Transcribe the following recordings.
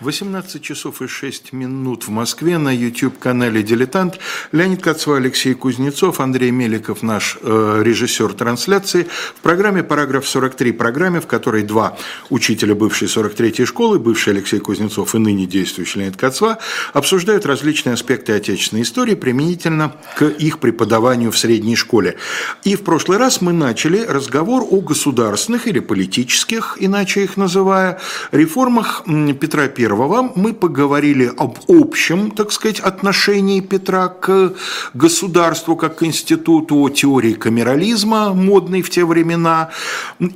18 часов и 6 минут в Москве на YouTube-канале «Дилетант». Леонид Кацва, Алексей Кузнецов, Андрей Меликов, наш э, режиссер трансляции. В программе «Параграф 43», программе, в которой два учителя бывшей 43-й школы, бывший Алексей Кузнецов и ныне действующий Леонид Кацва, обсуждают различные аспекты отечественной истории применительно к их преподаванию в средней школе. И в прошлый раз мы начали разговор о государственных или политических, иначе их называя, реформах Петра I первого мы поговорили об общем, так сказать, отношении Петра к государству как к институту, о теории камерализма, модной в те времена,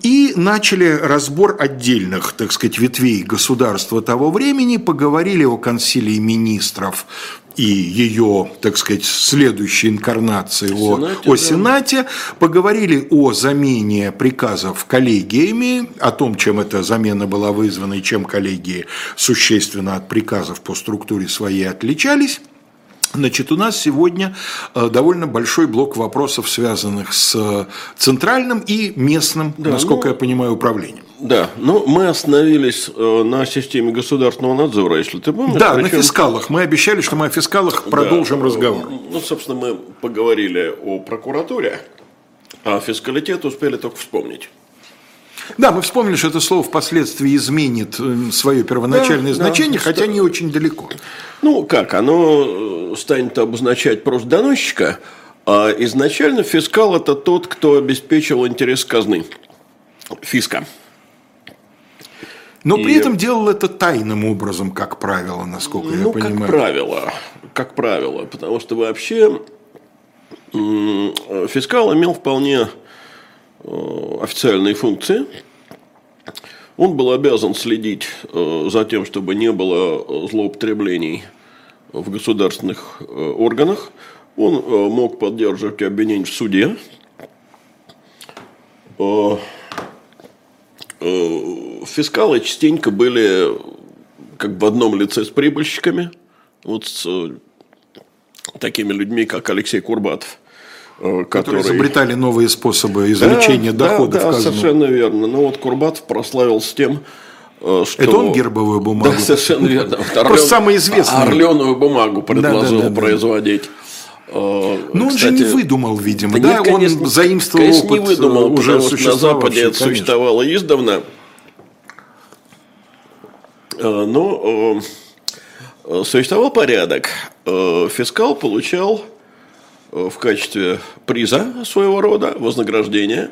и начали разбор отдельных, так сказать, ветвей государства того времени, поговорили о консилии министров и ее, так сказать, следующей инкарнации о, Сенате, о, о Сенате, поговорили о замене приказов коллегиями, о том, чем эта замена была вызвана и чем коллегии существенно от приказов по структуре своей отличались. Значит, у нас сегодня э, довольно большой блок вопросов, связанных с э, центральным и местным, да, насколько ну, я понимаю, управлением. Да, ну мы остановились э, на системе государственного надзора, если ты помнишь. Да, Причем... на фискалах. Мы обещали, что мы о фискалах продолжим да, разговор. Ну, собственно, мы поговорили о прокуратуре, а фискалитет успели только вспомнить. Да, мы вспомнили, что это слово впоследствии изменит свое первоначальное да, значение, да, хотя не очень далеко. Ну, как, оно станет обозначать просто доносчика, а изначально фискал – это тот, кто обеспечивал интерес казны, фиска. Но и... при этом делал это тайным образом, как правило, насколько ну, я понимаю. как правило, как правило, потому что вообще фискал имел вполне э, официальные функции. Он был обязан следить э, за тем, чтобы не было злоупотреблений в государственных э, органах. Он мог поддерживать обвинение в суде фискалы частенько были как в одном лице с прибыльщиками, вот с э, такими людьми, как Алексей Курбатов. Э, которые, которые изобретали новые способы извлечения да, доходов. Да, да совершенно верно. Ну вот Курбатов прославился тем, э, что... Это он гербовую бумагу? Да, совершенно верно. Просто самый известный. Орленую бумагу предложил да, да, да, производить. Ну, он же не выдумал, видимо, да? да? Конечно, он заимствовал конечно, опыт не выдумал, уже потому что на Западе это существовало издавна. Э, но э, существовал порядок. Э, фискал получал в качестве приза своего рода, вознаграждения,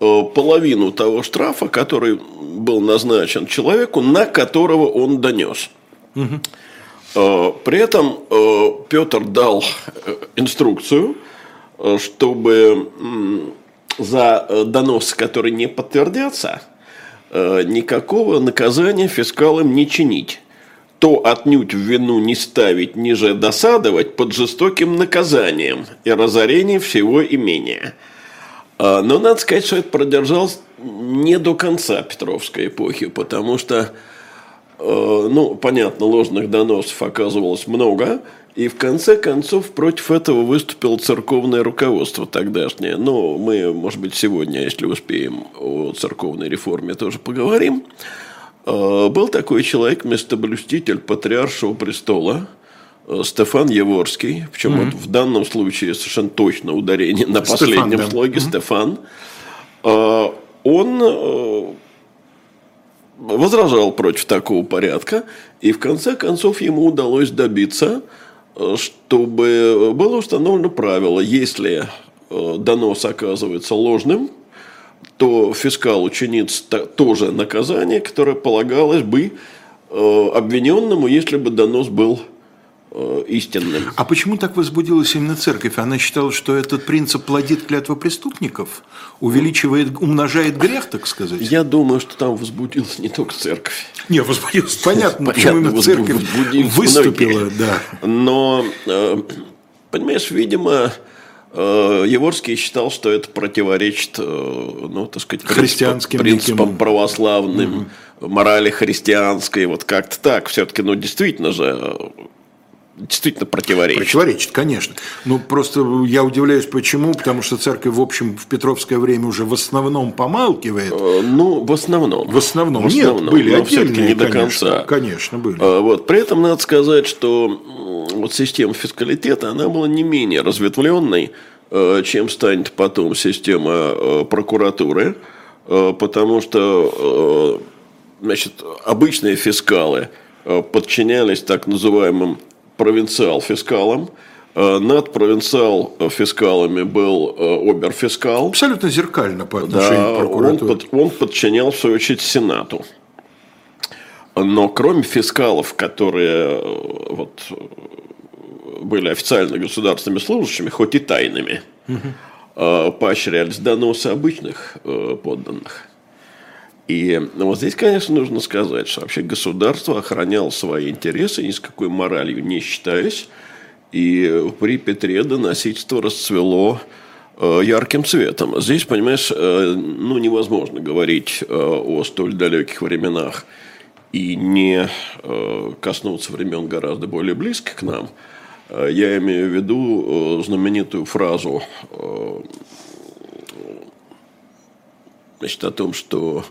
половину того штрафа, который был назначен человеку, на которого он донес. Угу. При этом Петр дал инструкцию, чтобы за доносы, которые не подтвердятся – никакого наказания фискалам не чинить. То отнюдь в вину не ставить, ниже досадовать под жестоким наказанием и разорением всего имения. А, но надо сказать, что это продержалось не до конца Петровской эпохи, потому что, э, ну, понятно, ложных доносов оказывалось много, и в конце концов против этого выступило церковное руководство тогдашнее. Но мы, может быть, сегодня, если успеем, о церковной реформе тоже поговорим. А, был такой человек, местоблюститель патриаршего престола, э, Стефан Еворский, причем mm-hmm. вот в данном случае совершенно точно ударение на Стефан, последнем да. слоге mm-hmm. Стефан, он э, возражал против такого порядка, и в конце концов ему удалось добиться – чтобы было установлено правило, если э, донос оказывается ложным, то фискал учинит тоже наказание, которое полагалось бы э, обвиненному, если бы донос был Э, истинным. А почему так возбудилась именно церковь? Она считала, что этот принцип плодит клятва преступников, увеличивает, умножает грех, так сказать? Я думаю, что там возбудилась не только церковь. Не, возбудилась, понятно, почему именно церковь выступила. Да. Но, э, понимаешь, видимо, э, Еворский считал, что это противоречит, ну, так сказать, христианским принципам неким... православным, угу. морали христианской, вот как-то так. Все-таки, ну, действительно же, действительно противоречит. Противоречит, конечно. Ну, просто я удивляюсь, почему, потому что церковь, в общем, в Петровское время уже в основном помалкивает. Э, ну, в основном. В основном. В основном. Нет, были но отдельные, не до конца. Конечно, были. А, вот. При этом надо сказать, что вот система фискалитета, она была не менее разветвленной, э, чем станет потом система э, прокуратуры, потому что значит, обычные фискалы подчинялись так называемым провинциал-фискалом. Э, над провинциал-фискалами был э, оберфискал. Абсолютно зеркально по отношению да, к прокуратуре. Он, под, он подчинял, в свою очередь, Сенату. Но кроме фискалов, которые э, вот, были официально государственными служащими, хоть и тайными, угу. поощрялись доносы обычных подданных. И ну, вот здесь, конечно, нужно сказать, что вообще государство охраняло свои интересы, ни с какой моралью не считаясь. И при Петре доносительство расцвело э, ярким цветом. Здесь, понимаешь, э, ну, невозможно говорить э, о столь далеких временах и не коснуться времен гораздо более близких к нам. Я имею в виду знаменитую фразу значит, о том, что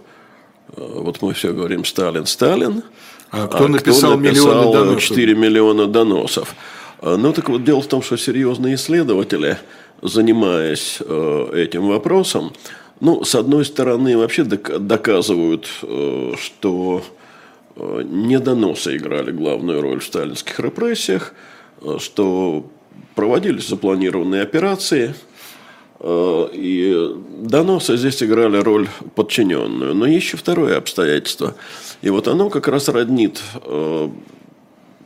вот мы все говорим Сталин, Сталин. А кто, а написал, кто написал миллионы доносов? 4 миллиона доносов. Э, ну так вот дело в том, что серьезные исследователи, занимаясь э, этим вопросом, ну, с одной стороны, вообще доказывают, что не доносы играли главную роль в сталинских репрессиях, что проводились запланированные операции – Э, и доносы здесь играли роль подчиненную. Но еще второе обстоятельство. И вот оно как раз роднит э,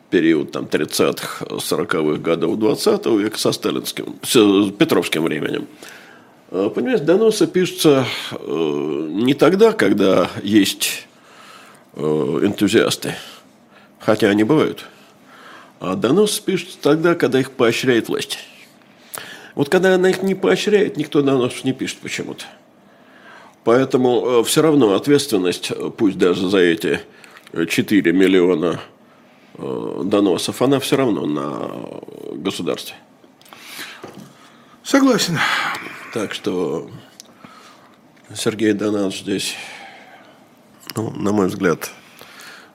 период там, 30-х, 40-х годов 20 века со сталинским, с Петровским временем. Э, понимаешь, доносы пишутся не тогда, когда есть энтузиасты, хотя они бывают, а доносы пишутся тогда, когда их поощряет власть. Вот когда она их не поощряет, никто на нас не пишет почему-то. Поэтому э, все равно ответственность, э, пусть даже за эти 4 миллиона э, доносов, она все равно на государстве. Согласен. Так что Сергей Донат здесь, ну, на мой взгляд,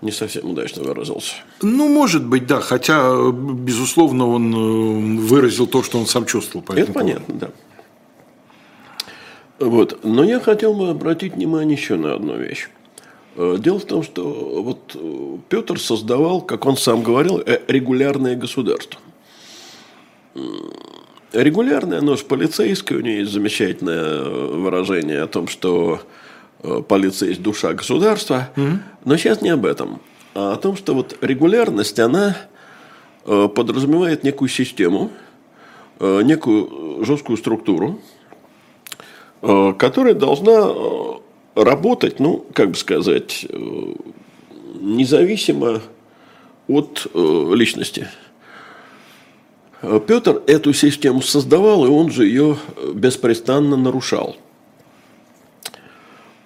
не совсем удачно выразился. Ну, может быть, да. Хотя, безусловно, он э, выразил то, что он сам чувствовал. По Это понятно, да. Вот. Но я хотел бы обратить внимание еще на одну вещь. Э, дело в том, что вот э, Петр создавал, как он сам говорил, регулярное государство. Регулярное, оно же полицейское, у нее есть замечательное выражение о том, что Э, полиция есть душа государства. Угу. Но сейчас не об этом, о том, что вот регулярность, она э, подразумевает некую систему, э, некую жесткую структуру, которая должна работать, ну, как бы сказать, независимо от личности. Петр эту систему создавал, и он же ее беспрестанно нарушал.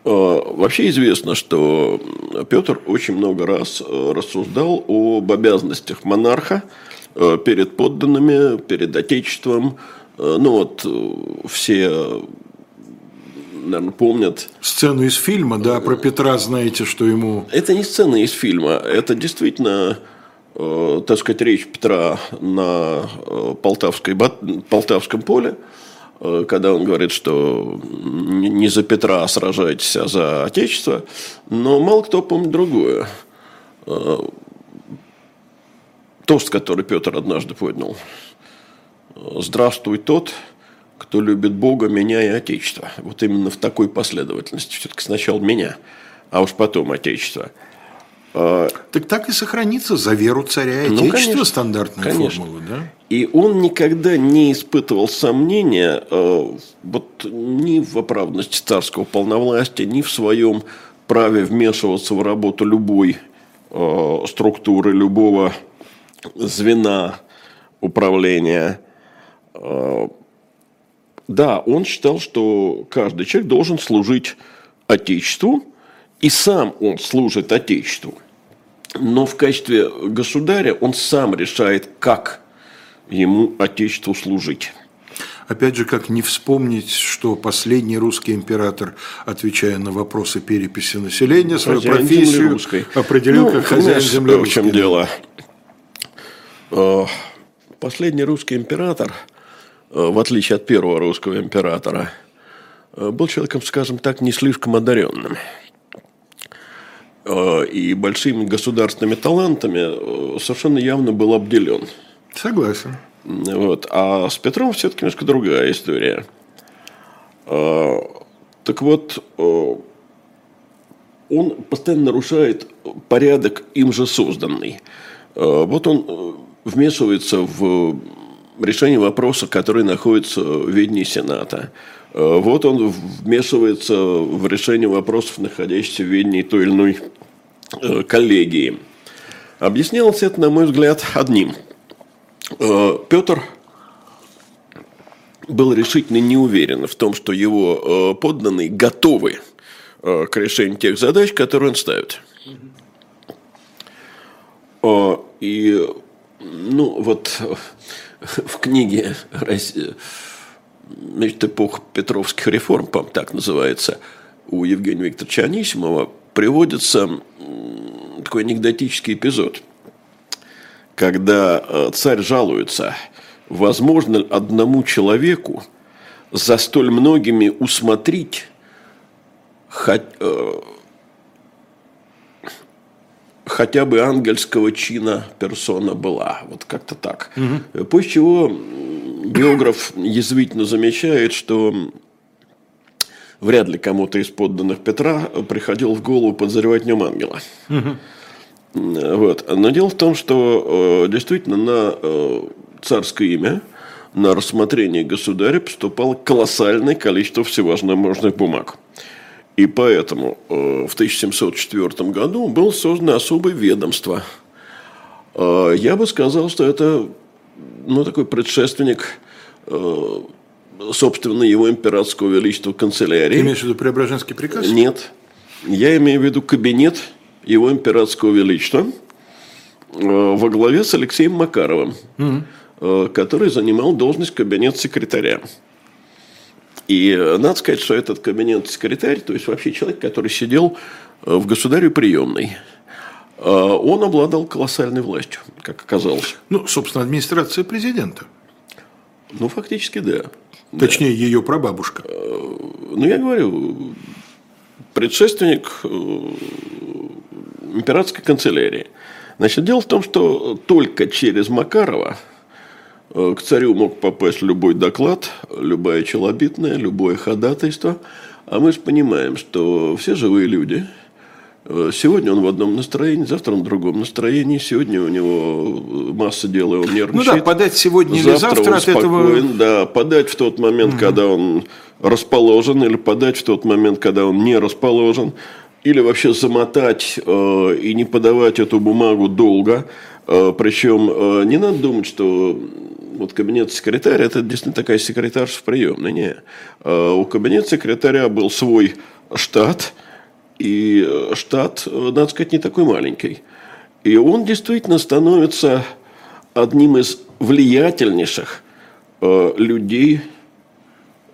Э, вообще известно, что Петр очень много раз э, рассуждал об обязанностях монарха э, перед подданными, перед Отечеством. Ну вот все наверное, помнят. Сцену из фильма, да, про Петра знаете, что ему... Это не сцена из фильма, это действительно, так сказать, речь Петра на Полтавской, Полтавском поле. Э, когда он говорит, что не за Петра сражайтесь, а за Отечество. Но мало кто помнит другое. Э, тост, который Петр однажды поднял. «Здравствуй тот, кто любит Бога, меня и Отечество». Вот именно в такой последовательности. Все-таки сначала меня, а уж потом Отечество – так так и сохранится за веру царя и ну, отечества стандартная конечно. формула, да? И он никогда не испытывал сомнения э, вот, ни в оправданности царского полновластия, ни в своем праве вмешиваться в работу любой э, структуры, любого звена управления. Э, да, он считал, что каждый человек должен служить Отечеству, и сам он служит Отечеству – но в качестве государя он сам решает, как ему Отечеству служить. Опять же, как не вспомнить, что последний русский император, отвечая на вопросы переписи населения, свою хозяин профессию определил ну, как хозяин земли русской. В чем дело? Э, последний русский император, э, в отличие от первого русского императора, э, был человеком, скажем так, не слишком одаренным. И большими государственными талантами совершенно явно был обделен. Согласен. Вот. А с Петром все-таки немножко другая история. А, так вот, он постоянно нарушает порядок им же созданный. Вот он э, вмешивается в решение вопроса, который находится в ведении Сената. Вот он вмешивается в решение вопросов, находящихся в ведении той или иной э, коллегии. Объяснялось это, на мой взгляд, одним – Э, Петр был решительно не уверен в том, что его э, подданные готовы э, к решению тех задач, которые он ставит. И, ну, вот в книге значит, эпох Петровских реформ, по так называется, у Евгения Викторовича Анисимова приводится такой анекдотический эпизод – когда э, царь жалуется, возможно ли одному человеку за столь многими усмотреть хоть, э, хотя бы ангельского чина персона была. Вот как-то так. Угу. После чего биограф язвительно замечает, что вряд ли кому-то из подданных Петра приходил в голову подозревать в нем ангела. Угу. Вот. Но дело в том, что э, действительно на э, царское имя, на рассмотрение государя поступало колоссальное количество всевозможных бумаг. И поэтому э, в 1704 году было создано особое ведомство. Я бы сказал, что это ну, такой предшественник собственно, его императорского величества канцелярии. Ты имеешь в виду Преображенский приказ? Нет. Я имею в виду кабинет его императорского величества э, во главе с Алексеем Макаровым, угу. который занимал должность кабинет-секретаря. И э, надо сказать, что этот кабинет-секретарь, то есть вообще человек, который сидел в государю приемной, он обладал колоссальной властью, как оказалось. Ну, собственно, администрация президента. Ну, фактически, да. Точнее, ее прабабушка. Ну, я говорю, предшественник императорской канцелярии. Значит, дело в том, что только через Макарова э, к царю мог попасть любой доклад, любая челобитная, любое ходатайство. А мы же понимаем, что все живые люди. Сегодня он в одном настроении, завтра он в другом настроении. Сегодня у него масса дел, и он нервничает. Ну да, подать сегодня завтра или завтра он от спокоен, этого... Да, подать в тот момент, угу. когда он расположен, или подать в тот момент, когда он не расположен или вообще замотать э, и не подавать эту бумагу долго. Э, причем э, не надо думать, что вот кабинет секретаря это действительно такая секретарша в приемной. Не. Э, у кабинета секретаря был свой штат, и э, штат, э, надо сказать, не такой маленький. И он действительно становится одним из влиятельнейших э, людей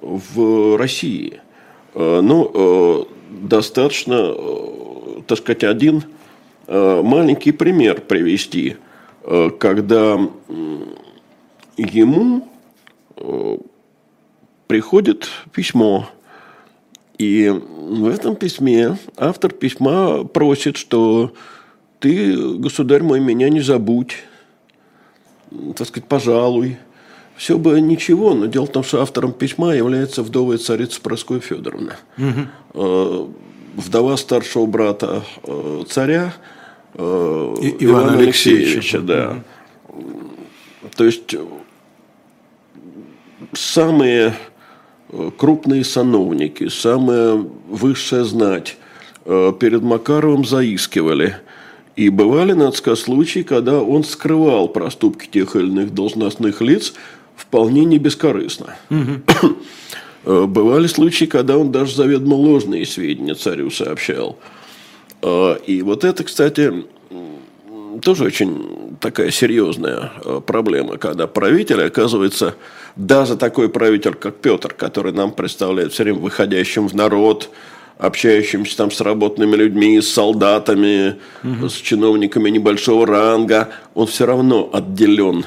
в России. Э, ну, достаточно, так сказать, один маленький пример привести, когда ему приходит письмо, и в этом письме автор письма просит, что ты, государь мой, меня не забудь, так сказать, пожалуй. Все бы ничего, но дело в том, что автором письма является вдовая царица Проскоя Федоровна. Угу. Вдова старшего брата э, царя э, И, Ивана, Ивана Алексеевича. Алексеевича да. Угу. То есть самые крупные сановники, самая высшая знать перед Макаровым заискивали. И бывали, надо сказать, случаи, когда он скрывал проступки тех или иных должностных лиц, вполне не бескорыстно. Угу. Бывали случаи, когда он даже заведомо ложные сведения царю сообщал. Э, и вот это, кстати, тоже очень такая серьезная э, проблема, когда правитель оказывается, даже такой правитель, как Петр, который нам представляет все время выходящим в народ, общающимся там с работными людьми, с солдатами, угу. с чиновниками небольшого ранга, он все равно отделен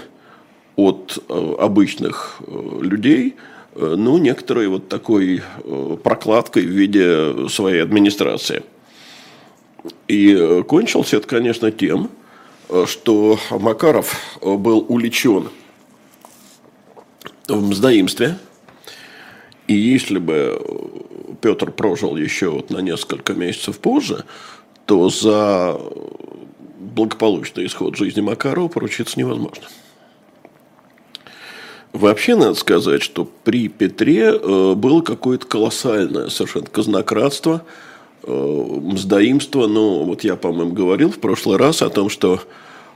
от э, обычных э, людей, ну, некоторой вот такой прокладкой в виде своей администрации. И кончился это, конечно, тем, что Макаров был уличен в мздоимстве. И если бы Петр прожил еще вот на несколько месяцев позже, то за благополучный исход жизни Макарова поручиться невозможно. Вообще надо сказать, что при Петре э, было какое-то колоссальное совершенно казнократство, э, мздоимство. Ну, вот я, по-моему, говорил в прошлый раз о том, что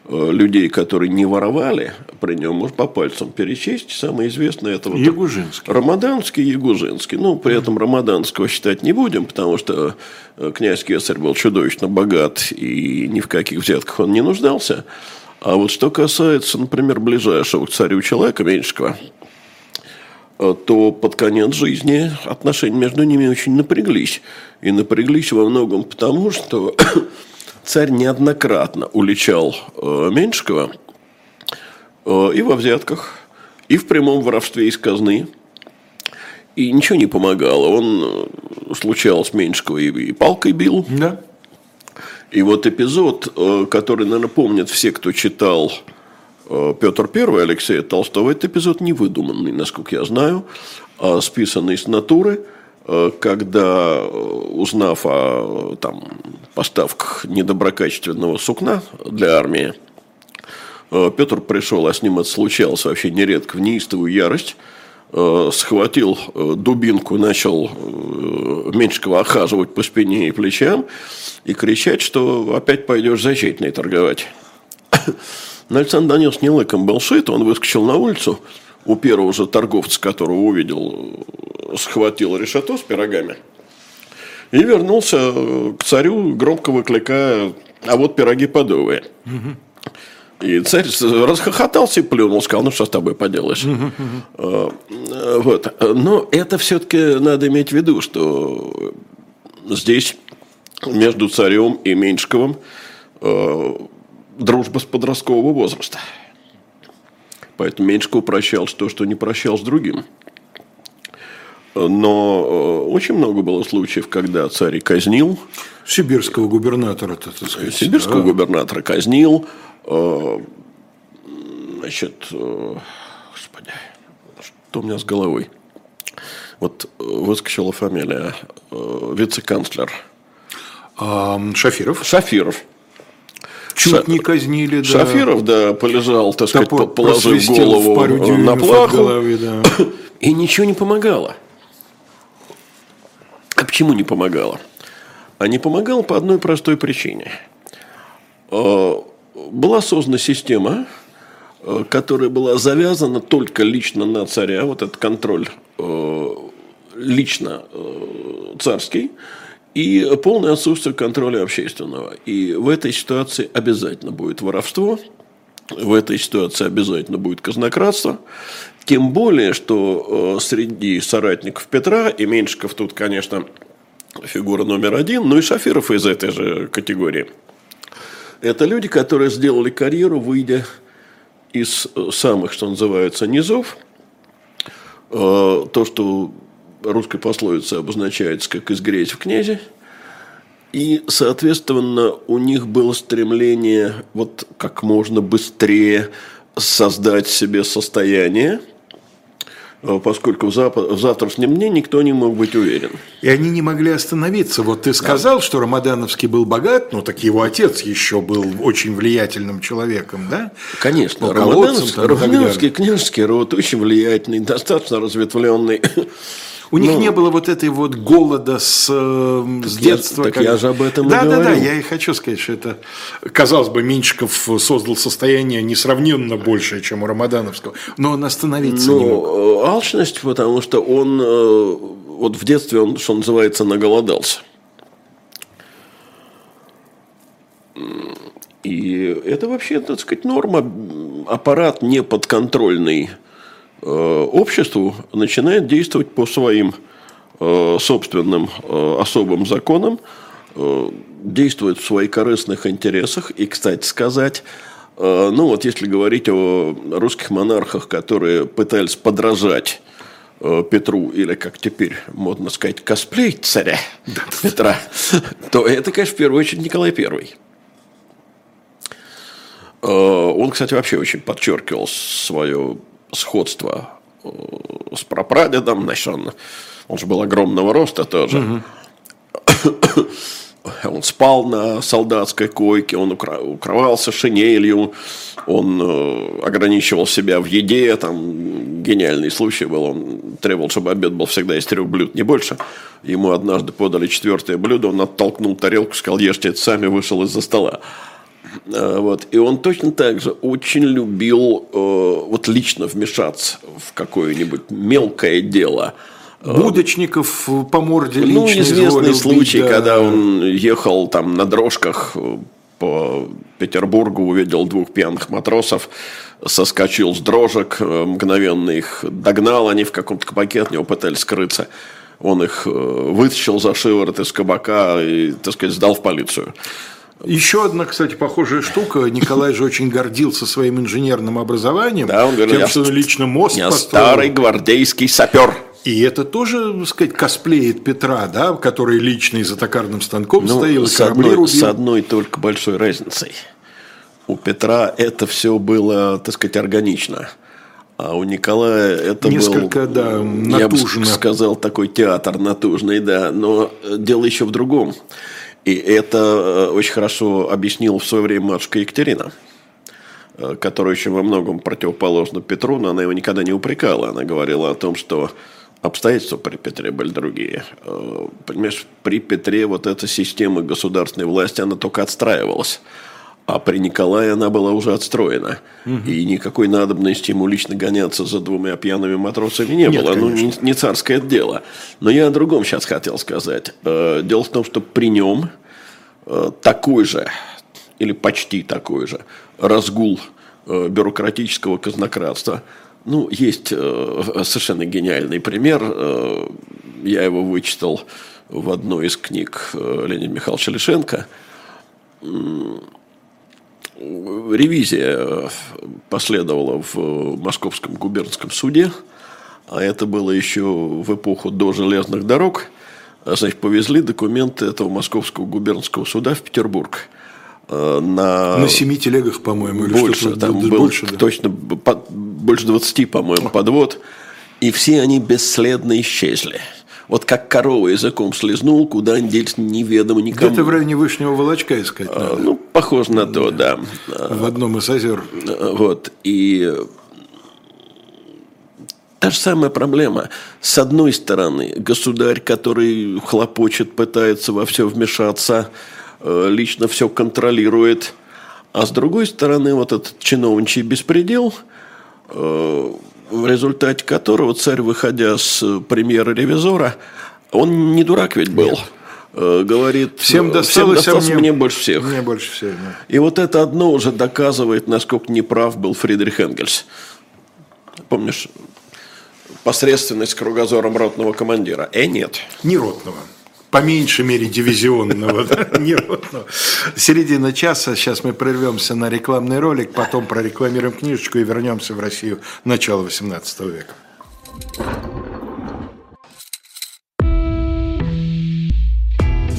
э, людей, которые не воровали, при нем можно по пальцам перечесть. Самое известное это вот Ягужинский. Рамаданский и Ягужинский. Ну, при этом Рамаданского считать не будем, потому что князь Кесарь был чудовищно богат и ни в каких взятках он не нуждался. А вот что касается, например, ближайшего к царю человека, Меньшикова, э, то под конец жизни отношения между ними очень напряглись. И напряглись во многом потому, что царь неоднократно уличал э, Меньшикова э, и во взятках, и в прямом воровстве из казны. И ничего не помогало. Он случалось с Меньшикова и палкой бил. Да. И вот эпизод, э, который, наверное, помнят все, кто читал э, Петр I Алексея Толстого, это эпизод не выдуманный, насколько я знаю, а списанный с натуры, э, когда, узнав о там, поставках недоброкачественного сукна для армии, Петр пришел, а с ним это случалось вообще нередко, в неистовую ярость, схватил дубинку, начал Меньшикова охаживать по спине и плечам, и кричать, что опять пойдешь защитной торговать. Александр Данилович не лыком был шит, он выскочил на улицу, у первого же торговца, которого увидел, схватил решето с пирогами и вернулся к царю, громко выкликая, а вот пироги подовые. И царь расхохотался и плюнул, сказал, ну что с тобой поделаешь. А, вот. Но это все-таки надо иметь в виду, что здесь между царем и Меньшиковым э, дружба с подросткового возраста. Поэтому Меньшиков прощал то, что не прощал с другим. Но э, очень много было случаев, когда царь казнил. Сибирского губернатора, так сказать. Сибирского да. губернатора казнил. Э, значит, э, господи, что у меня с головой? Вот выскочила фамилия. Вице-канцлер Шафиров. Шафиров. Чуть Ша... не казнили, да. Шафиров, да, полежал, так сказать, Топор положив голову пару на плаху. Голове, да. И ничего не помогало. А почему не помогало? А не помогало по одной простой причине. А, была создана система, а, которая была завязана только лично на царя, вот этот контроль лично царский, и полное отсутствие контроля общественного. И в этой ситуации обязательно будет воровство, в этой ситуации обязательно будет казнократство. Тем более, что э, среди соратников Петра, и Меньшиков тут, конечно, фигура номер один, но и Шафиров из этой же категории. Это люди, которые сделали карьеру, выйдя из э, самых, что называется, низов. Э, то, что русской пословице обозначается как «изгреть в князе». И, соответственно, у них было стремление вот как можно быстрее создать себе состояние, э, поскольку в, зап- в завтрашнем дне никто не мог быть уверен. И они не могли остановиться. Вот ты сказал, да. что Рамадановский был богат, но так его отец еще был очень влиятельным человеком, да? Конечно. Рамадановский, Рамадановский княжеский род очень влиятельный, достаточно разветвленный. У них ну, не было вот этой вот голода с, э, с детства. Я, так я же об этом да, и говорю. Да, да, я и хочу сказать, что это, казалось бы, Меньшиков создал состояние несравненно большее, чем у Рамадановского, но он остановиться ну, не мог. Э, алчность, потому что он э, вот в детстве он, что называется, наголодался. И это вообще, так сказать, норма. Аппарат неподконтрольный э, обществу начинает действовать по своим э, собственным э, особым законам, э, действует в своих корыстных интересах. И, кстати сказать, э, ну вот если говорить о русских монархах, которые пытались подражать Э, Петру, или, как теперь модно сказать, косплей царя Петра, то это, конечно, в первую очередь Николай. Э, он, кстати, вообще очень подчеркивал свое сходство э, с прапрадедом. Значит, он, он же был огромного роста тоже. Угу. Он спал на солдатской койке, он укрывался шинелью, он э, ограничивал себя в еде, там гениальный случай был, он требовал, чтобы обед был всегда из трех блюд, не больше. Ему однажды подали четвертое блюдо, он оттолкнул тарелку, сказал, ешьте это сами, вышел из-за стола. Э, вот. И он точно так же очень любил э, вот лично вмешаться в какое-нибудь мелкое дело – Будочников по морде Ну, известный случай, да. когда он ехал там на дрожках по Петербургу, увидел двух пьяных матросов, соскочил с дрожек, э, мгновенно их догнал, они в каком-то кабаке от него пытались скрыться. Он их э, вытащил за шиворот из кабака и, так сказать, сдал в полицию. Еще одна, кстати, похожая штука. Николай же очень гордился своим инженерным образованием. Да, он говорил, тем, что он лично мост я построил. старый гвардейский сапер. И это тоже, так сказать, косплеит Петра, да, который лично за токарным станком ну, стоял и с одной, рубил. с одной только большой разницей. У Петра это все было, так сказать, органично. А у Николая это Несколько, был, да, натужно. я бы сказал, такой театр натужный, да. Но дело еще в другом. И это э, очень хорошо объяснила в свое время матушка Екатерина э, которая еще во многом противоположна Петру, но она его никогда не упрекала. Она говорила о том, что обстоятельства при Петре были другие. Э, понимаешь, при Петре вот эта система государственной власти, она только отстраивалась. А при Николае она была уже отстроена. Угу. И никакой надобности ему лично гоняться за двумя пьяными матросами не Нет, было. Конечно. Ну, не, не царское дело. Но я о другом сейчас хотел сказать. Э, дело в том, что при нем э, такой же, или почти такой же, разгул бюрократического казнократства – ну, есть э, совершенно гениальный пример. Э, я его вычитал в одной из книг э, Леонида Михайловича Лишенко. Ревизия последовала в Московском губернском суде, а это было еще в эпоху до железных дорог. Значит, повезли документы этого Московского губернского суда в Петербург – Э, на... На семи телегах, по-моему, или больше, там был больше, да. точно больше 20, по-моему, подвод. И все они бесследно исчезли. Вот как корова языком слезнул, куда они делись неведомо никому. Где-то в районе Вышнего Волочка искать а, надо. Ну, похоже на то, да. В одном из озер. Вот. И Та же самая проблема. С одной стороны, государь, который хлопочет, пытается во все вмешаться, Э, лично все контролирует. А с другой стороны, вот этот чиновничий беспредел, э, в результате которого царь, выходя с премьера-ревизора, он не дурак ведь был. Нет э, говорит, всем досталось, всем досталось а мне, мне больше всех. Мне больше всех. Да. И вот это одно уже доказывает, насколько неправ был Фридрих Энгельс. Помнишь, посредственность кругозором ротного командира? Э, нет. Не ротного по меньшей мере дивизионного, Середина часа, сейчас мы прервемся на рекламный ролик, потом прорекламируем книжечку и вернемся в Россию начала XVIII века.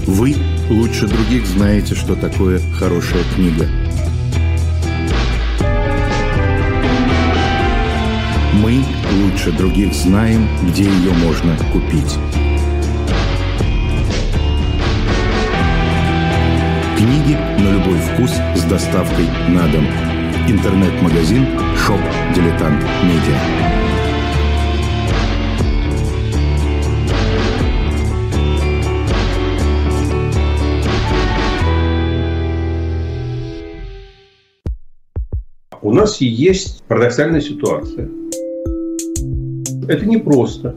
Вы лучше других знаете, что такое хорошая книга. Мы лучше других знаем, где ее можно купить. Книги на любой вкус с доставкой на дом. Интернет-магазин Shop Дилетант Медиа. У нас есть парадоксальная ситуация. Это непросто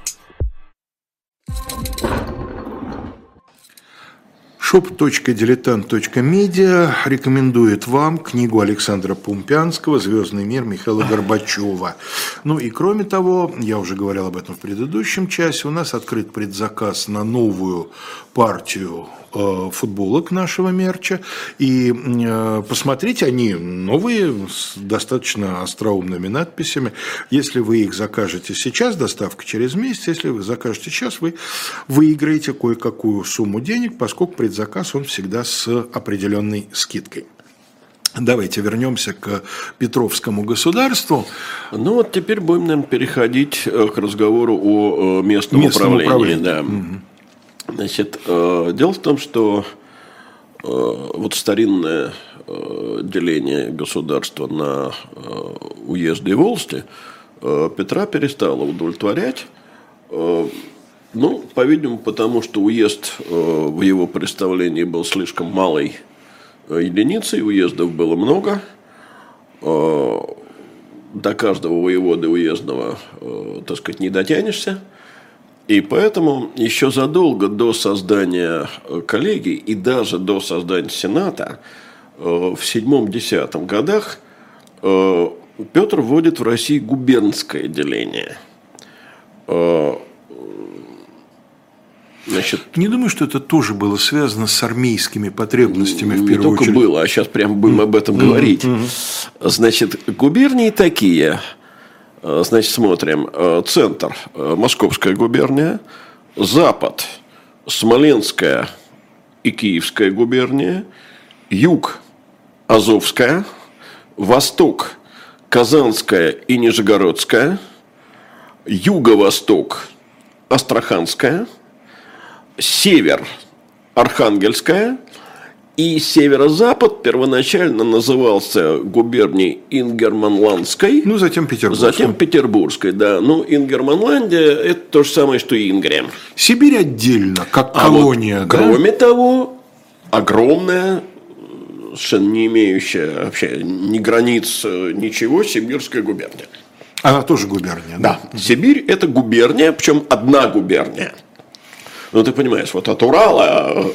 shop.diletant.media рекомендует вам книгу Александра Пумпянского «Звездный мир» Михаила Горбачева. Ну и кроме того, я уже говорил об этом в предыдущем часе, у нас открыт предзаказ на новую партию футболок нашего мерча. И э, посмотрите, они новые, с достаточно остроумными надписями. Если вы их закажете сейчас, доставка через месяц, если вы закажете сейчас, вы выиграете кое-какую сумму денег, поскольку предзаказ он всегда с определенной скидкой. Давайте вернемся к Петровскому государству. Ну вот теперь будем, наверное, переходить э, к разговору о местном, местном управлении. управлении. Да. Угу. Значит, э, дело в том, что э, вот старинное э, деление государства на уезды и волости Петра перестало удовлетворять. Ну, по-видимому, потому что уезд в его представлении был слишком малой единицей, уездов было много. До каждого воеводы уездного, так сказать, не дотянешься. И поэтому еще задолго до создания э, коллегии и даже до создания Сената э, в 7-10 годах э, Петр вводит в России губернское деление. Значит, не думаю, что это тоже было связано с армейскими потребностями в не первую только очередь. было, а сейчас прям будем об этом говорить. Значит, губернии такие – значит, смотрим. Э, центр э, – Московская губерния. Запад – Смоленская и Киевская губерния. Юг – Азовская. Восток – Казанская и Нижегородская. Юго-восток – Астраханская. Север – Архангельская – и северо-запад первоначально назывался губернией Ингерманландской. Ну, затем Петербургской. Затем Петербургской, да. Ну, Ингерманландия – это то же самое, что Ингрия. Сибирь отдельно, как а колония, вот, да? Кроме того, огромная, совершенно не имеющая вообще ни границ, ничего, Сибирская губерния. Она тоже губерния, да? Да. Сибирь – это губерния, причем одна губерния. Ну, ты понимаешь, вот от Урала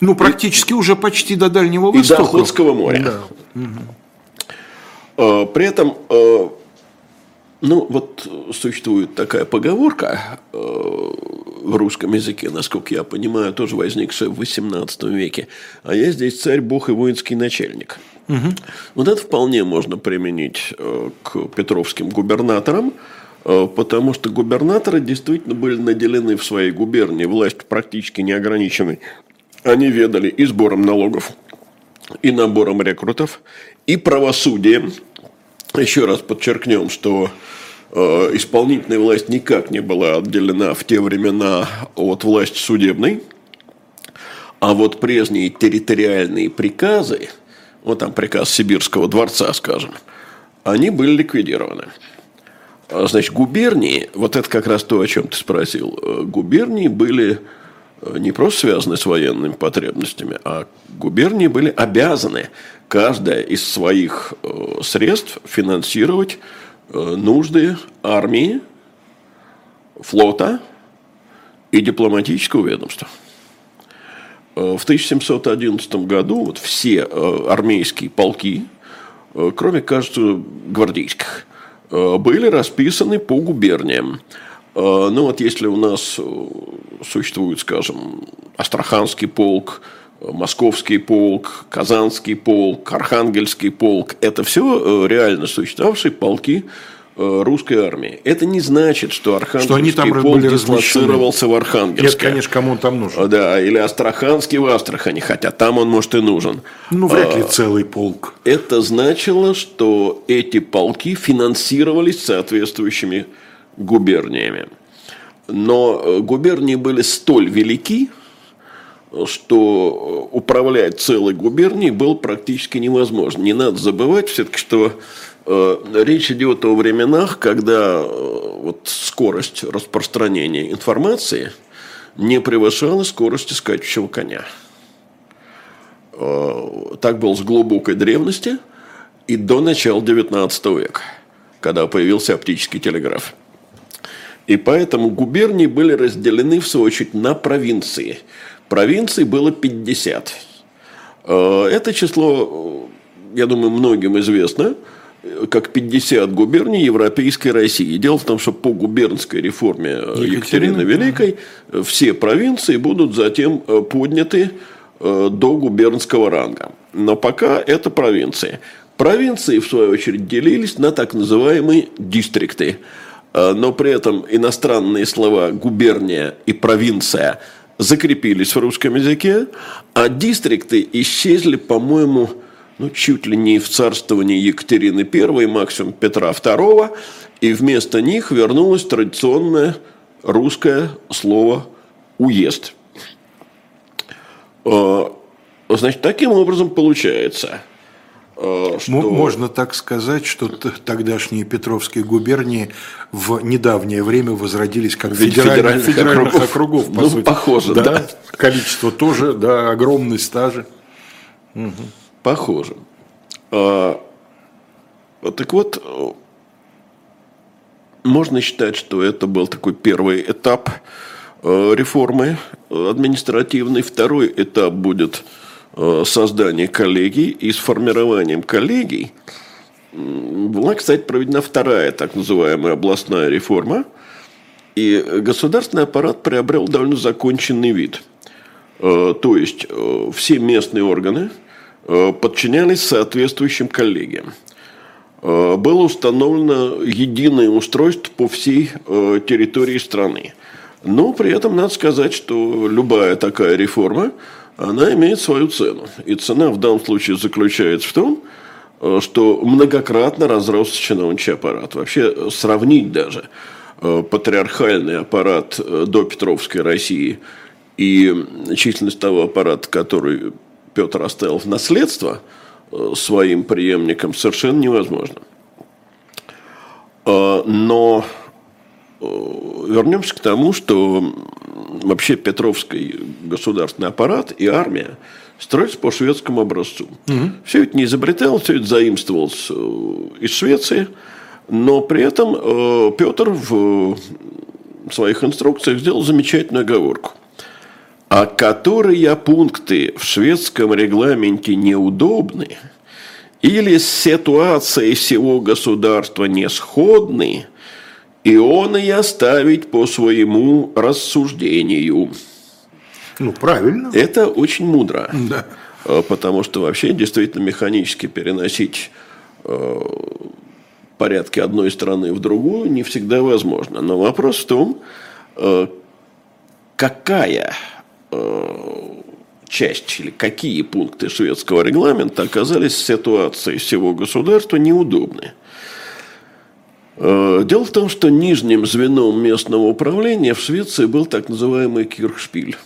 ну, практически и, уже почти до Дальнего Востока. И до Охотского моря. Да. Угу. При этом, э, ну, вот существует такая поговорка э, в русском языке, насколько я понимаю, тоже возникшая в XVIII веке. А я здесь царь, бог и воинский начальник. Угу. Вот это вполне можно применить э, к петровским губернаторам, потому что губернаторы действительно были наделены в своей губернии властью практически неограниченной они ведали и сбором налогов, и набором рекрутов, и правосудием. Еще раз подчеркнем, что э, исполнительная власть никак не была отделена в те времена от власти судебной. А вот прежние территориальные приказы, вот там приказ Сибирского дворца, скажем, они были ликвидированы. А, значит, губернии, вот это как раз то, о чем ты спросил, э, губернии были не просто связаны с военными потребностями, а губернии были обязаны каждая из своих э, средств финансировать э, нужды армии, флота и дипломатического ведомства. Э, в 1711 году вот все армейские полки, кроме, кажется, гвардейских, были расписаны по губерниям. Ну вот если у нас существует, скажем, Астраханский полк, Московский полк, Казанский полк, Архангельский полк. Это все э, реально существовавшие полки э, русской армии. Это не значит, что Архангельский что они там полк дислоцировался в Архангельске. Нет, конечно, кому он там нужен. Да, или Астраханский в Астрахани, хотя там он, может, и нужен. Ну, вряд ли а, целый полк. Это значило, что эти полки финансировались соответствующими губерниями. Но э, губернии были столь велики, что управлять целой губернией было практически невозможно. Не надо забывать все-таки, что э, речь идет о временах, когда э, вот скорость распространения информации не превышала скорости скачущего коня. Так было с глубокой древности и до начала XIX века, когда появился оптический телеграф. И поэтому губернии были разделены, в свою очередь, на провинции. Провинций было 50. Это число, я думаю, многим известно – как 50 губерний Европейской России. Дело в том, что по губернской реформе Екатерины, Екатерины Великой все провинции будут затем э, подняты э, до губернского ранга. Но пока это провинции. Провинции, в свою очередь, делились на так называемые дистрикты. Э, но при этом иностранные слова «губерния» и «провинция» закрепились в русском языке, а дистрикты исчезли, по-моему, ну, чуть ли не в царствовании Екатерины I, максимум Петра II, и вместо них вернулось традиционное русское слово «уезд». А, значит, таким образом получается, что... Можно так сказать, что тогдашние Петровские губернии в недавнее время возродились как федеральных, федеральных округов, округов по ну, сути. похоже, да. да. Количество тоже, да, огромный стажи. Угу похоже. А, так вот, можно считать, что это был такой первый этап э, реформы административной. Второй этап будет э, создание коллегий. И с формированием коллегий была, кстати, проведена вторая так называемая областная реформа. И государственный аппарат приобрел довольно законченный вид. Э, то есть все местные органы – Э, подчинялись соответствующим коллегиям. Э, было установлено единое устройство по всей э, территории страны. Но при этом надо сказать, что любая такая реформа, она имеет свою цену. И цена в данном случае заключается в том, что многократно разросся чиновничий аппарат. Вообще сравнить даже патриархальный аппарат до Петровской России и численность того аппарата, который Петр оставил в наследство э, своим преемникам, совершенно невозможно. Э, но э, вернемся к тому, что вообще Петровский государственный аппарат и армия строятся по шведскому образцу. Угу. Все это не изобретал, все это заимствовалось из Швеции, но при этом Петр в своих инструкциях сделал замечательную оговорку – а которые пункты в шведском регламенте неудобны или с ситуацией всего государства не сходны, и он и оставить по своему рассуждению. Ну, правильно. Это очень мудро. Да. А, потому что вообще действительно механически переносить э, порядки одной страны в другую не всегда возможно. Но вопрос в том, э, какая Э, часть или какие пункты шведского регламента оказались в ситуации всего государства неудобны. Э, дело в том, что нижним звеном местного управления в Швеции был так называемый кирхшпиль.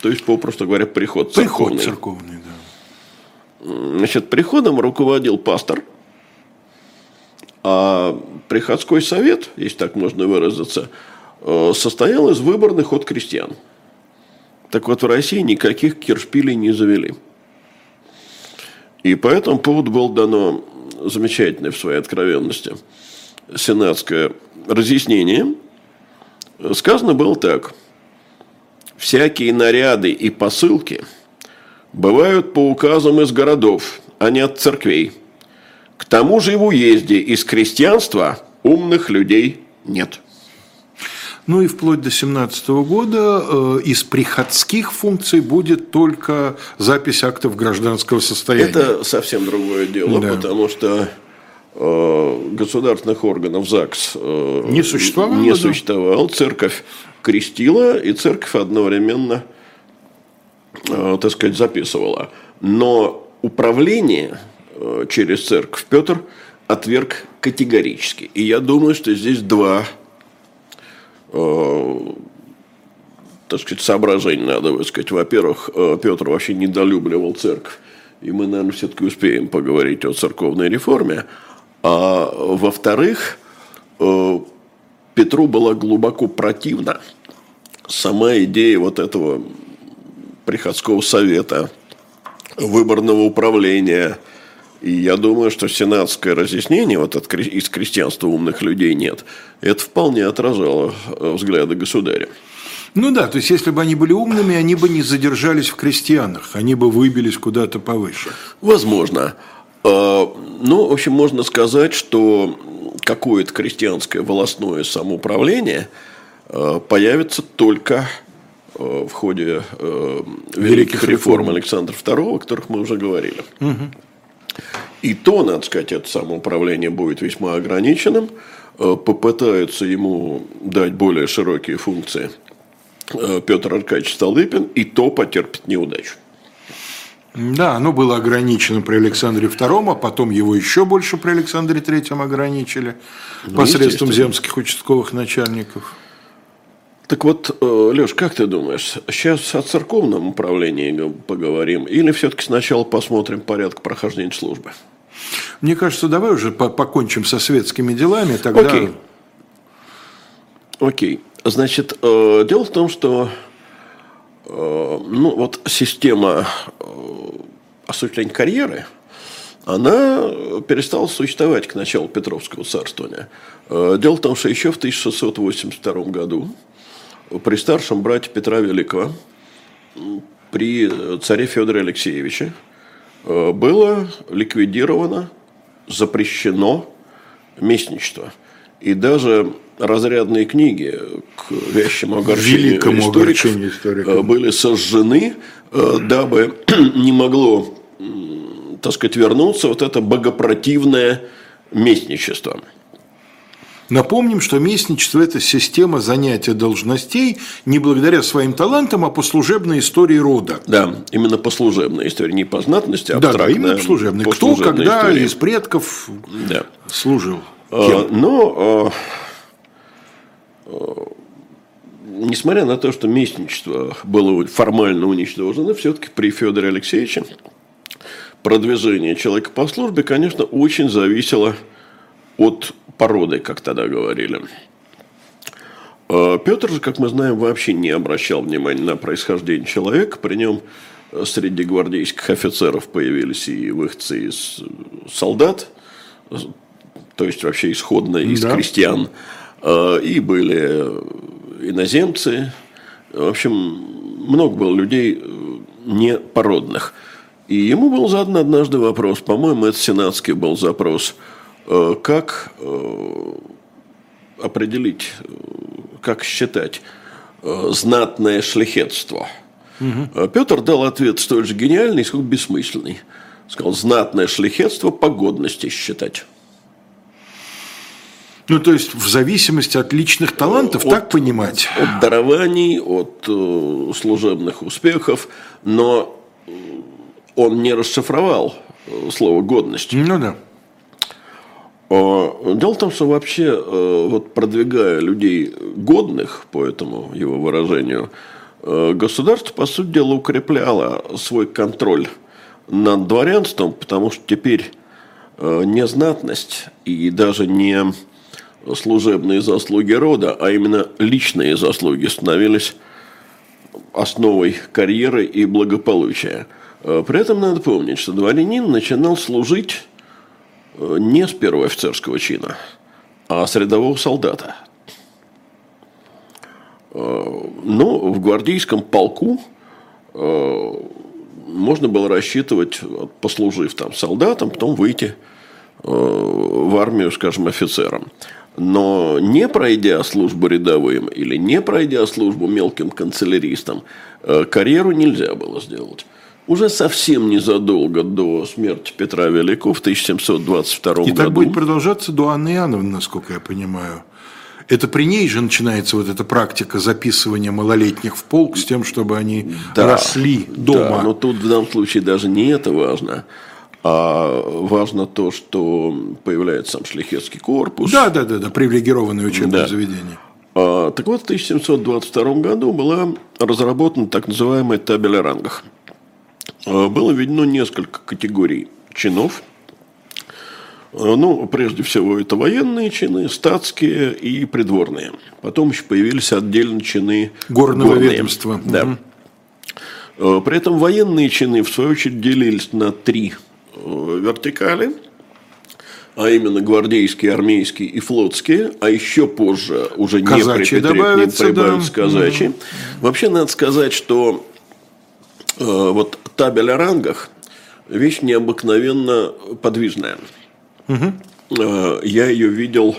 То есть, попросту говоря, приход церковный. Приход церковный, да. Значит, приходом руководил пастор, а приходской совет, если так можно выразиться, э, состоял из выборных от крестьян – так вот, в России никаких киршпилей не завели. И по этому поводу было дано замечательное в своей откровенности сенатское разъяснение. Сказано было так. Всякие наряды и посылки бывают по указам из городов, а не от церквей. К тому же и в уезде из крестьянства умных людей нет. Ну и вплоть до 2017 года э, из приходских функций будет только запись актов гражданского состояния. Это совсем другое дело, да. потому что государственных органов ЗАГС э, не существовало. Не существовало. Церковь крестила, и церковь одновременно, так сказать, записывала. Но управление через церковь Петр отверг категорически. И я думаю, что здесь два Э, так сказать, соображений надо высказать. Во-первых, э, Петр вообще недолюбливал церковь. И мы, наверное, все-таки успеем поговорить о церковной реформе. А во-вторых, э, Петру была глубоко противна сама идея вот этого приходского совета, выборного управления. И я думаю, что сенатское разъяснение, вот от, из крестьянства умных людей нет, это вполне отражало э, взгляды государя. Ну да, то есть если бы они были умными, они бы не задержались в крестьянах, они бы выбились куда-то повыше. Возможно. А, ну, в общем, можно сказать, что какое-то крестьянское волосное самоуправление э, появится только э, в ходе э, великих реформ Александра II, о которых мы уже говорили. Угу. И то, надо сказать, это самоуправление будет весьма ограниченным. Попытаются ему дать более широкие функции Петр Аркадьевич Столыпин, и то потерпит неудачу. Да, оно было ограничено при Александре II, а потом его еще больше при Александре III ограничили ну, посредством земских участковых начальников. Так вот, э, Леш, как ты думаешь, сейчас о церковном управлении поговорим или все-таки сначала посмотрим порядок прохождения службы? Мне кажется, давай уже покончим со светскими делами, тогда... Окей. Окей. Значит, э, дело в том, что ну, вот система э, осуществления карьеры, она перестала существовать к началу Петровского царствования. Э, дело в том, что еще в 1682 году при старшем брате Петра Великого, при царе Федоре Алексеевиче, было ликвидировано, запрещено местничество. И даже разрядные книги к вящему огорчению Великому историков, огорчению историков э, были сожжены, э, дабы не могло, так сказать, вернуться вот это богопротивное местничество. Напомним, что местничество – это система занятия должностей не благодаря своим талантам, а по служебной истории рода. Да, именно по служебной истории, не по знатности, а Да, да именно по служебной. Кто, когда истории. из предков да. служил? А, Кем? Но несмотря на то, что местничество было формально уничтожено, все-таки при Федоре Алексеевиче продвижение человека по службе, конечно, очень зависело от породы, как тогда говорили. А Петр же, как мы знаем, вообще не обращал внимания на происхождение человека. При нем среди гвардейских офицеров появились и выходцы из солдат, то есть вообще исходно из да. крестьян. А, и были иноземцы. В общем, много было людей э, непородных. И ему был задан однажды вопрос, по-моему, это сенатский был запрос, э, как э, определить, как считать знатное шляхетство. Угу. Петр дал ответ столь же гениальный, сколько бессмысленный. Сказал, знатное шляхетство по годности считать. Ну, то есть, в зависимости от личных талантов, от, так понимать? От дарований, от э, служебных успехов, но он не расшифровал э, слово «годность». Ну да. А, дело в том, что вообще, э, вот продвигая людей годных, по этому его выражению, э, государство, по сути дела, укрепляло свой контроль над дворянством, потому что теперь не знатность и даже не служебные заслуги рода, а именно личные заслуги становились основой карьеры и благополучия. Э, при этом надо помнить, что дворянин начинал служить э, не с первого офицерского чина, а с рядового солдата. Э, но в гвардейском полку можно было рассчитывать, послужив там солдатом, потом выйти в армию, скажем, офицером. Но не пройдя службу рядовым или не пройдя службу мелким канцеляристом, э, карьеру нельзя было сделать. Уже совсем незадолго до смерти Петра Великого в 1722 году. И так будет продолжаться до Анны Иоанновны, насколько я понимаю. Это при ней же начинается вот эта практика записывания малолетних в полк с тем, чтобы они да, росли дома. Да, но тут в данном случае даже не это важно. А важно то, что появляется сам шляхетский корпус. Да, да, да, да, привилегированное учебное да. заведение. А, так вот, в 1722 году была разработана так называемая табель о рангах. А, было введено несколько категорий чинов. А, ну, прежде всего, это военные чины, статские и придворные. Потом еще появились отдельные чины горного горные. ведомства. Да. Угу. При этом военные чины, в свою очередь, делились на три вертикали – а именно гвардейские, армейские и флотские, а еще позже уже казачьи не при Петре прибавятся да. казачьи. Угу. Вообще надо сказать, что э, вот табель о рангах вещь необыкновенно подвижная. Угу. Э, я ее видел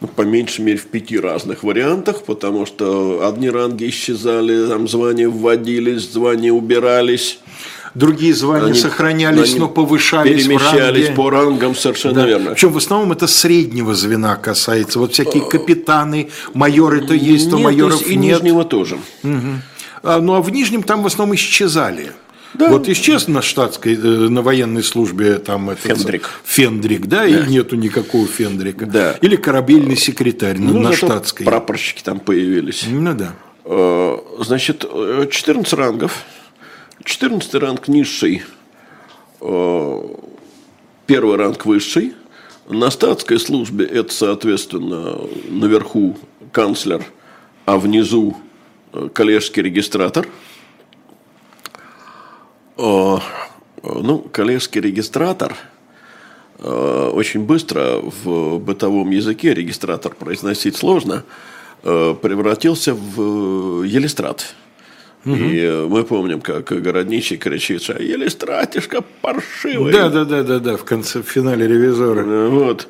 ну, по меньшей мере в пяти разных вариантах, потому что одни ранги исчезали, там звания вводились, звания убирались. Другие звания они, сохранялись, они но повышались перемещались по рангам, совершенно да. верно. Причем в основном это среднего звена касается. Вот всякие капитаны, майоры то есть, то нет, майоров и нет. И нижнего тоже. Угу. А, ну а в нижнем там в основном исчезали. Да. Вот исчез на штатской, э, на военной службе там этот, Фендрик. Фендрик, да, да, и нету никакого Фендрика. Да. Или корабельный секретарь ну, на штатской. Прапорщики там появились. Ну да. Э, значит, 14 рангов. 14 ранг низший, э, первый ранг высший. На статской службе это, соответственно, наверху канцлер, а внизу э, коллежский регистратор. Э, ну, коллежский регистратор очень быстро в бытовом языке регистратор произносить сложно, превратился в елистрат. Угу. И мы помним, как городничий кричит, что еле стратишка паршивый. Да, да, да, да, да, в конце, в финале ревизора. Вот.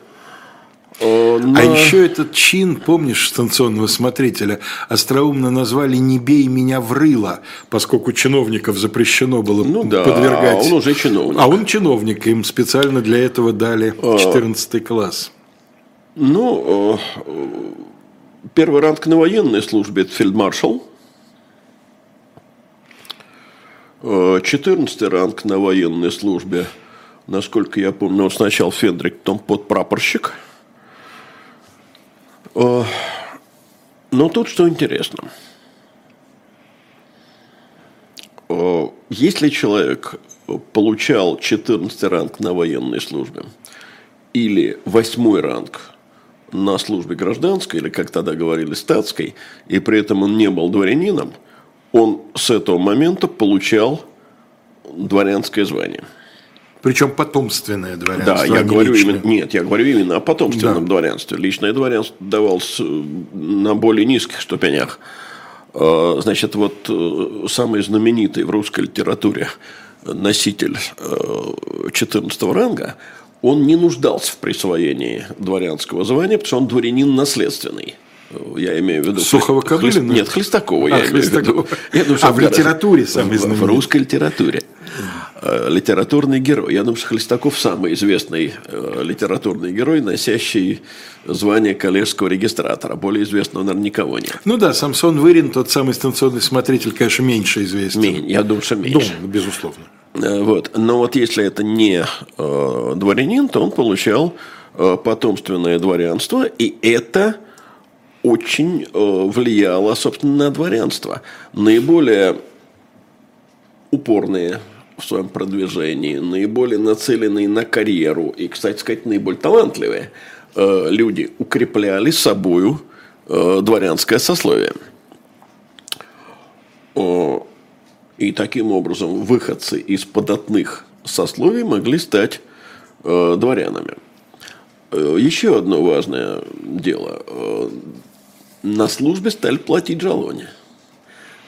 Но... А еще этот чин, помнишь, станционного смотрителя, остроумно назвали «Не бей меня в рыло», поскольку чиновников запрещено было ну, да, подвергать. А он уже чиновник. А он чиновник, им специально для этого дали 14 а... класс. Ну, первый ранг на военной службе – это фельдмаршал. 14 ранг на военной службе, насколько я помню, он сначала Фендрик, потом подпрапорщик. Но тут что интересно. Если человек получал 14 ранг на военной службе или 8 ранг на службе гражданской, или, как тогда говорили, статской, и при этом он не был дворянином – он с этого момента получал дворянское звание. Причем потомственное дворянство. Да, а я не говорю именно, нет, я говорю именно о потомственном да. дворянстве. Личное дворянство давалось э, на более низких ступенях. А, значит, вот э, самый знаменитый в русской литературе носитель 14 э, ранга, он не нуждался в присвоении дворянского звания, потому что он дворянин наследственный. Я имею в виду... Сухого Кобылина? Нет, Хлестакова а, я Хлестакова. имею в виду. Я думаю, а в литературе самый знаменитый? В русской литературе. Э, литературный герой. Я думаю, что Хлестаков самый известный э, литературный герой, носящий звание коллежского регистратора. Более известного, наверное, никого нет. Ну да, Самсон Вырин, тот самый станционный смотритель, конечно, меньше известен. Меньше, я думаю, что меньше. Думаю, безусловно. Э, вот. Но вот если это не дворянин, то он получал потомственное дворянство, и это очень э, влияло, собственно, на дворянство. Наиболее упорные в своем продвижении, наиболее нацеленные на карьеру и, кстати сказать, наиболее талантливые э, люди укрепляли собою э, дворянское сословие. И таким образом выходцы из податных сословий могли стать дворянами. Еще одно важное дело на службе стали платить жалования.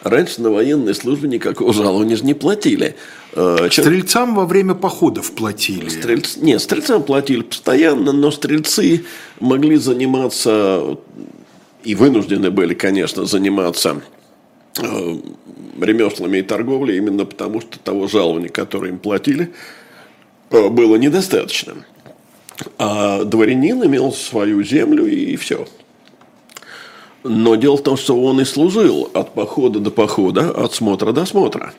Раньше на военной службе никакого жалования же не платили. Э, стрельцам во время походов платили? Стрельц... Нет, стрельцам платили постоянно, но стрельцы могли заниматься и вынуждены были, конечно, заниматься э, ремеслами и торговлей именно потому, что того жалования, которое им платили, э, было недостаточно. А дворянин имел свою землю и все. Но дело в том, что он и служил от похода до похода, от смотра до смотра.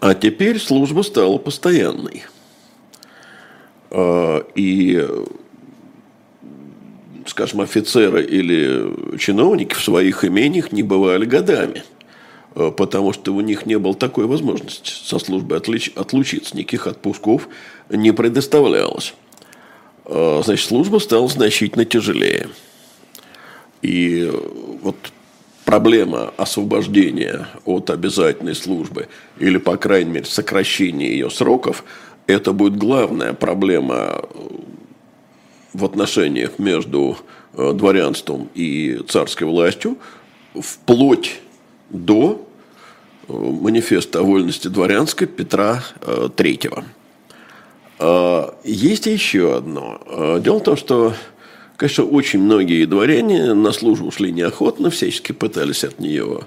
А теперь служба стала постоянной. А, и, скажем, офицеры или чиновники в своих имениях не бывали годами, а, потому что у них не было такой возможности со службы отлучиться. Никаких отпусков не предоставлялось. А, значит, служба стала значительно тяжелее. И вот проблема освобождения от обязательной службы или, по крайней мере, сокращения ее сроков, это будет главная проблема в отношениях между э, дворянством и царской властью вплоть до э, манифеста о вольности дворянской Петра III. Э, есть еще одно. Дело в том, что Конечно, очень многие дворяне на службу шли неохотно, всячески пытались от нее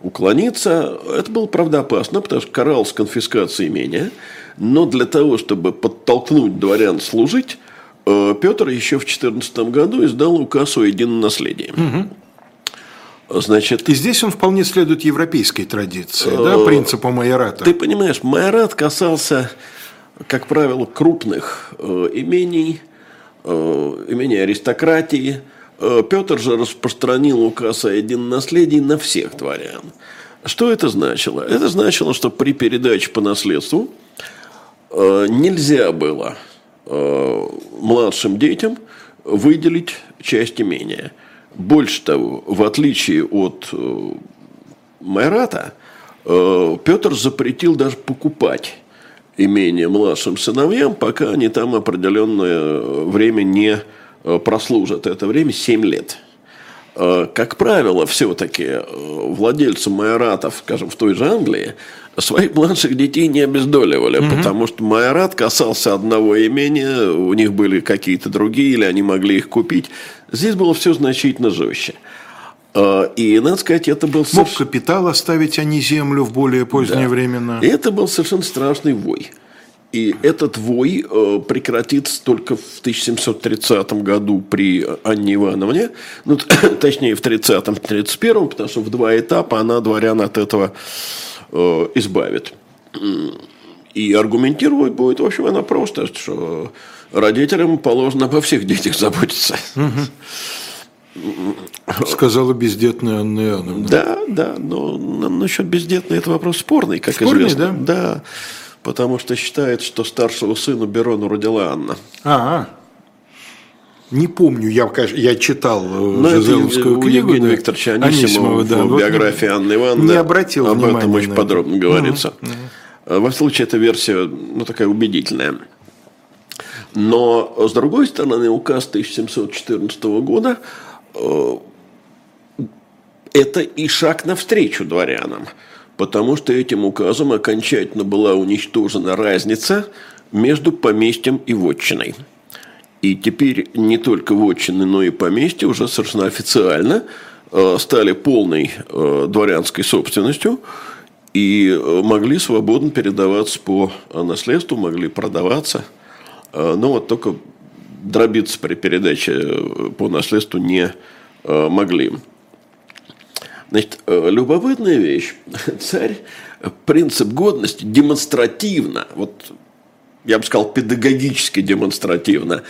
уклониться. Это было, правда, опасно, потому что каралось конфискация имения. Но для того, чтобы подтолкнуть дворян служить, э, Петр еще в 14 году издал указ о едином наследии. Угу. Значит, и здесь он вполне следует европейской традиции, да, э, принципу майората. Ты понимаешь, майорат касался, как правило, крупных э, имений, имени аристократии. Э, Петр же распространил указ о единонаследии на всех дворян. Что это значило? Это значило, что при передаче по наследству э, нельзя было младшим детям выделить часть имения. Больше того, в отличие от Майрата, Петр запретил даже покупать имение младшим сыновьям, пока они там определенное время не э, прослужат. Это время 7 лет. Э, как правило, все-таки э, владельцы майоратов, скажем, в той же Англии, своих младших детей не обездоливали, угу. потому что майорат касался одного имения, у них были какие-то другие, или они могли их купить. Здесь было все значительно жестче. И, надо сказать, это был... Мог соверш... капитал оставить, а не землю в более поздние да. времена. И это был совершенно страшный вой. И этот вой э, прекратится только в 1730 году при Анне Ивановне, ну, точнее, в 30-31, потому что в два этапа она дворян от этого э, избавит. И аргументировать будет, в общем, она просто, что родителям положено обо всех детях заботиться. Сказала бездетная Анна Иоанновна. Да, да, но насчет бездетной это вопрос спорный, как спорный, известно. да? Да потому что считает, что старшего сына Берону родила Анна. А, не помню, я, я читал э, Жизеловскую книгу. Евгения да, Викторовича Анисимова, Анисимова да, в биографии вот Анны Ивановны не обратил об внимания этом очень подробно говорится. Угу, угу. Во случае, эта версия ну, такая убедительная. Но, с другой стороны, указ 1714 года это и шаг навстречу дворянам потому что этим указом окончательно была уничтожена разница между поместьем и вотчиной. И теперь не только вотчины, но и поместья уже совершенно официально э, стали полной э, дворянской собственностью и э, могли свободно передаваться по наследству, могли продаваться. Но вот только дробиться при передаче по наследству не могли. Значит, э, любопытная вещь. Царь принцип годности демонстративно, вот я бы сказал, педагогически демонстративно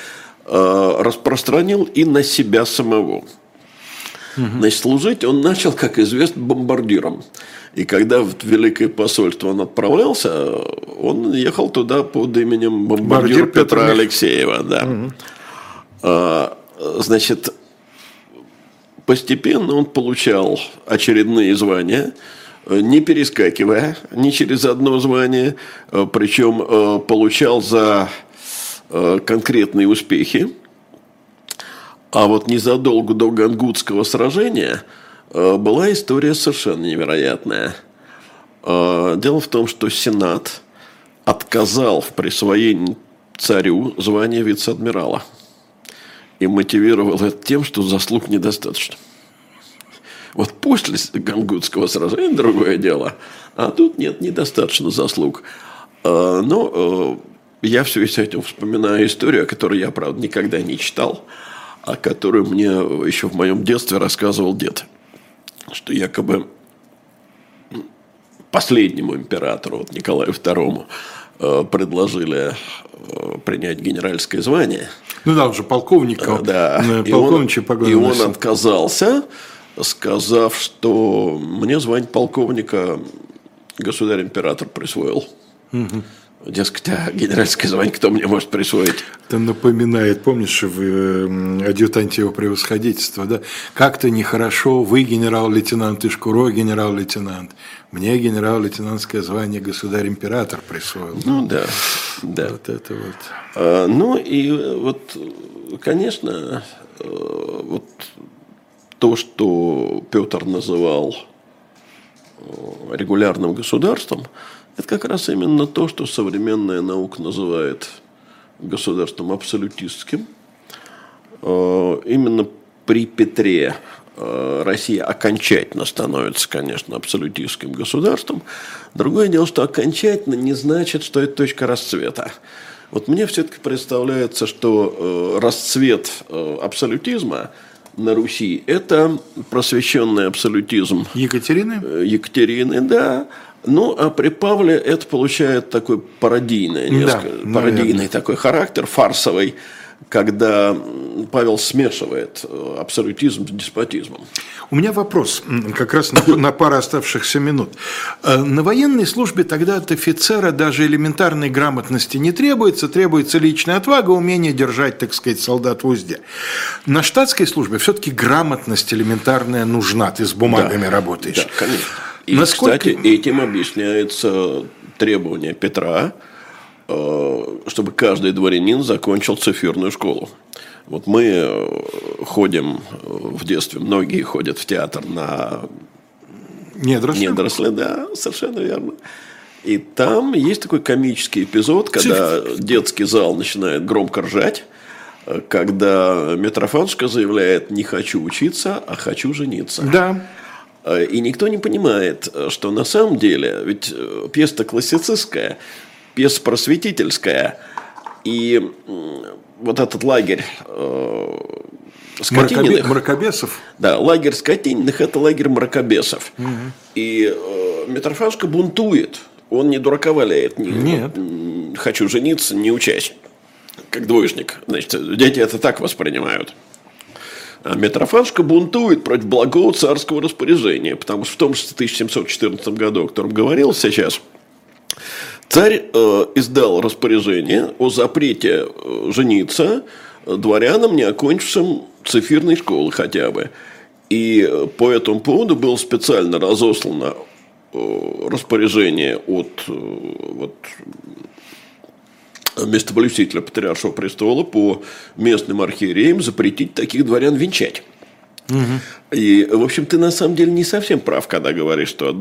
э, распространил и на себя самого. Значит, служить он начал, как известно, бомбардиром. И когда в Великое посольство он отправлялся, он ехал туда под именем бомбардира Петра Петра Алексеева. Да. Угу. Значит, постепенно он получал очередные звания, не перескакивая ни через одно звание, э, причем э, получал за конкретные успехи. А вот незадолго до Гангутского сражения была история совершенно невероятная. Дело в том, что Сенат отказал в присвоении царю звания вице-адмирала – и мотивировал это тем, что заслуг недостаточно. Вот после Гангутского сражения другое дело, а тут нет, недостаточно заслуг. А, но э, я все с этим вспоминаю историю, о которой я, правда, никогда не читал, а которую мне еще в моем детстве рассказывал дед. Что якобы последнему императору, вот Николаю II, э, предложили э, принять генеральское звание – ну да, уже полковника. Да. И он, и он отказался, сказав, что мне звание полковника государь-император присвоил. Угу. Дескать, а генеральское звание кто мне может присвоить? Это напоминает, помнишь, в э, адъютанте его превосходительства, да? Как-то нехорошо, вы генерал-лейтенант, и Шкуро генерал-лейтенант. Мне генерал-лейтенантское звание государь-император присвоил. Ну да, да. Вот это вот. А, ну и вот, конечно, э, вот то, что Петр называл э, регулярным государством, это как раз именно то, что современная наука называет государством абсолютистским. Э, именно при Петре э, Россия окончательно становится, конечно, абсолютистским государством. Другое дело, что окончательно не значит, что это точка расцвета. Вот мне все-таки представляется, что расцвет абсолютизма – на Руси, это просвещенный абсолютизм. Екатерины? Э, Екатерины, да. Ну, а при Павле это получает такой пародийный, несколько, да, пародийный такой характер, фарсовый когда Павел смешивает э, абсолютизм с деспотизмом. У меня вопрос, как раз на, на пару оставшихся минут. Э, на военной службе тогда от офицера даже элементарной грамотности не требуется, требуется личная отвага, умение держать, так сказать, солдат в узде. На штатской службе все-таки грамотность элементарная нужна, ты с бумагами да, работаешь. Да, конечно. И, Насколько... кстати, этим объясняется требование Петра – Э, чтобы каждый дворянин закончил циферную школу. Вот мы э, ходим э, в детстве, многие ходят в театр на недоросли. Недоросли, да, совершенно верно. И там есть такой комический эпизод, когда детский зал начинает громко ржать, когда Митрофанушка заявляет «не хочу учиться, а хочу жениться». Да. И никто не понимает, что на самом деле, ведь пьеса классицистская, пьеса просветительская. И вот этот лагерь э, Скотининых. Мракобесов? Да, лагерь Скотининых – это лагерь мракобесов. Угу. И э, Митрофанушка бунтует. Он не дурака валяет. Не, Нет. Хочу жениться, не учась. Как двоечник. Значит, дети это так воспринимают. А Митрофанушка бунтует против благого царского распоряжения, потому что в том же 1714 году, о котором говорил сейчас, Царь э, издал распоряжение о запрете э, жениться дворянам, не окончившим цифирной школы хотя бы. И э, по этому поводу было специально разослано э, распоряжение от э, вот, местоблюстителя Патриаршего престола по местным архиереям запретить таких дворян венчать. И, в общем, ты на самом деле не совсем прав, когда говоришь, что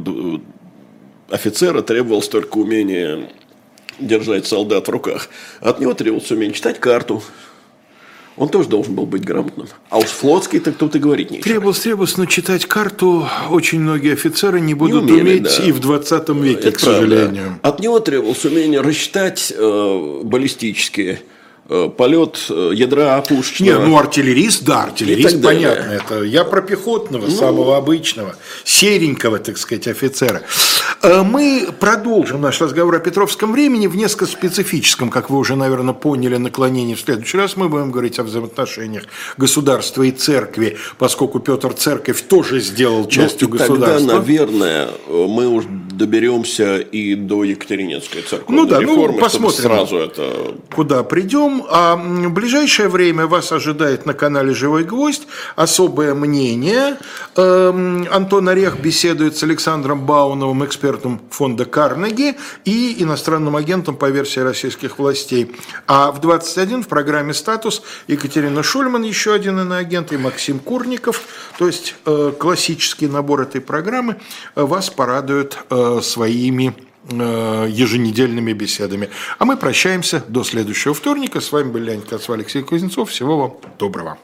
офицера требовалось только умение держать солдат в руках. От него требовалось умение читать карту. Он тоже должен был быть грамотным. А уж флотский, так тут и говорить нечего. Требовалось, требовалось, но читать карту очень многие офицеры не будут не умели, уметь да. и в 20 веке, Это к сожалению. От него требовалось умение рассчитать э, баллистические полет э, ядра пушечного. Не, ну артиллерист, да, артиллерист, понятно. Это я про пехотного, ну, самого обычного, серенького, так сказать, офицера. Э, мы продолжим наш разговор о Петровском времени в несколько специфическом, как вы уже, наверное, поняли, наклонении. В следующий раз мы будем говорить о взаимоотношениях государства и церкви, поскольку Петр церковь тоже сделал ну, частью ну, государства. Тогда, наверное, мы уже доберемся и до Екатерининской церковной ну, да, реформы, ну, посмотрим, сразу это... Куда придем. А в ближайшее время вас ожидает на канале «Живой гвоздь» особое мнение. Эм, Антон Орех беседует с Александром Бауновым, экспертом фонда Карнеги и иностранным агентом по версии российских властей. А в 21 в программе «Статус» Екатерина Шульман, еще один иноагент, и Максим Курников. То есть э, классический набор этой программы вас порадует э, своими э, еженедельными беседами. А мы прощаемся до следующего вторника. С вами был Леонид Кацва, Алексей Кузнецов. Всего вам доброго.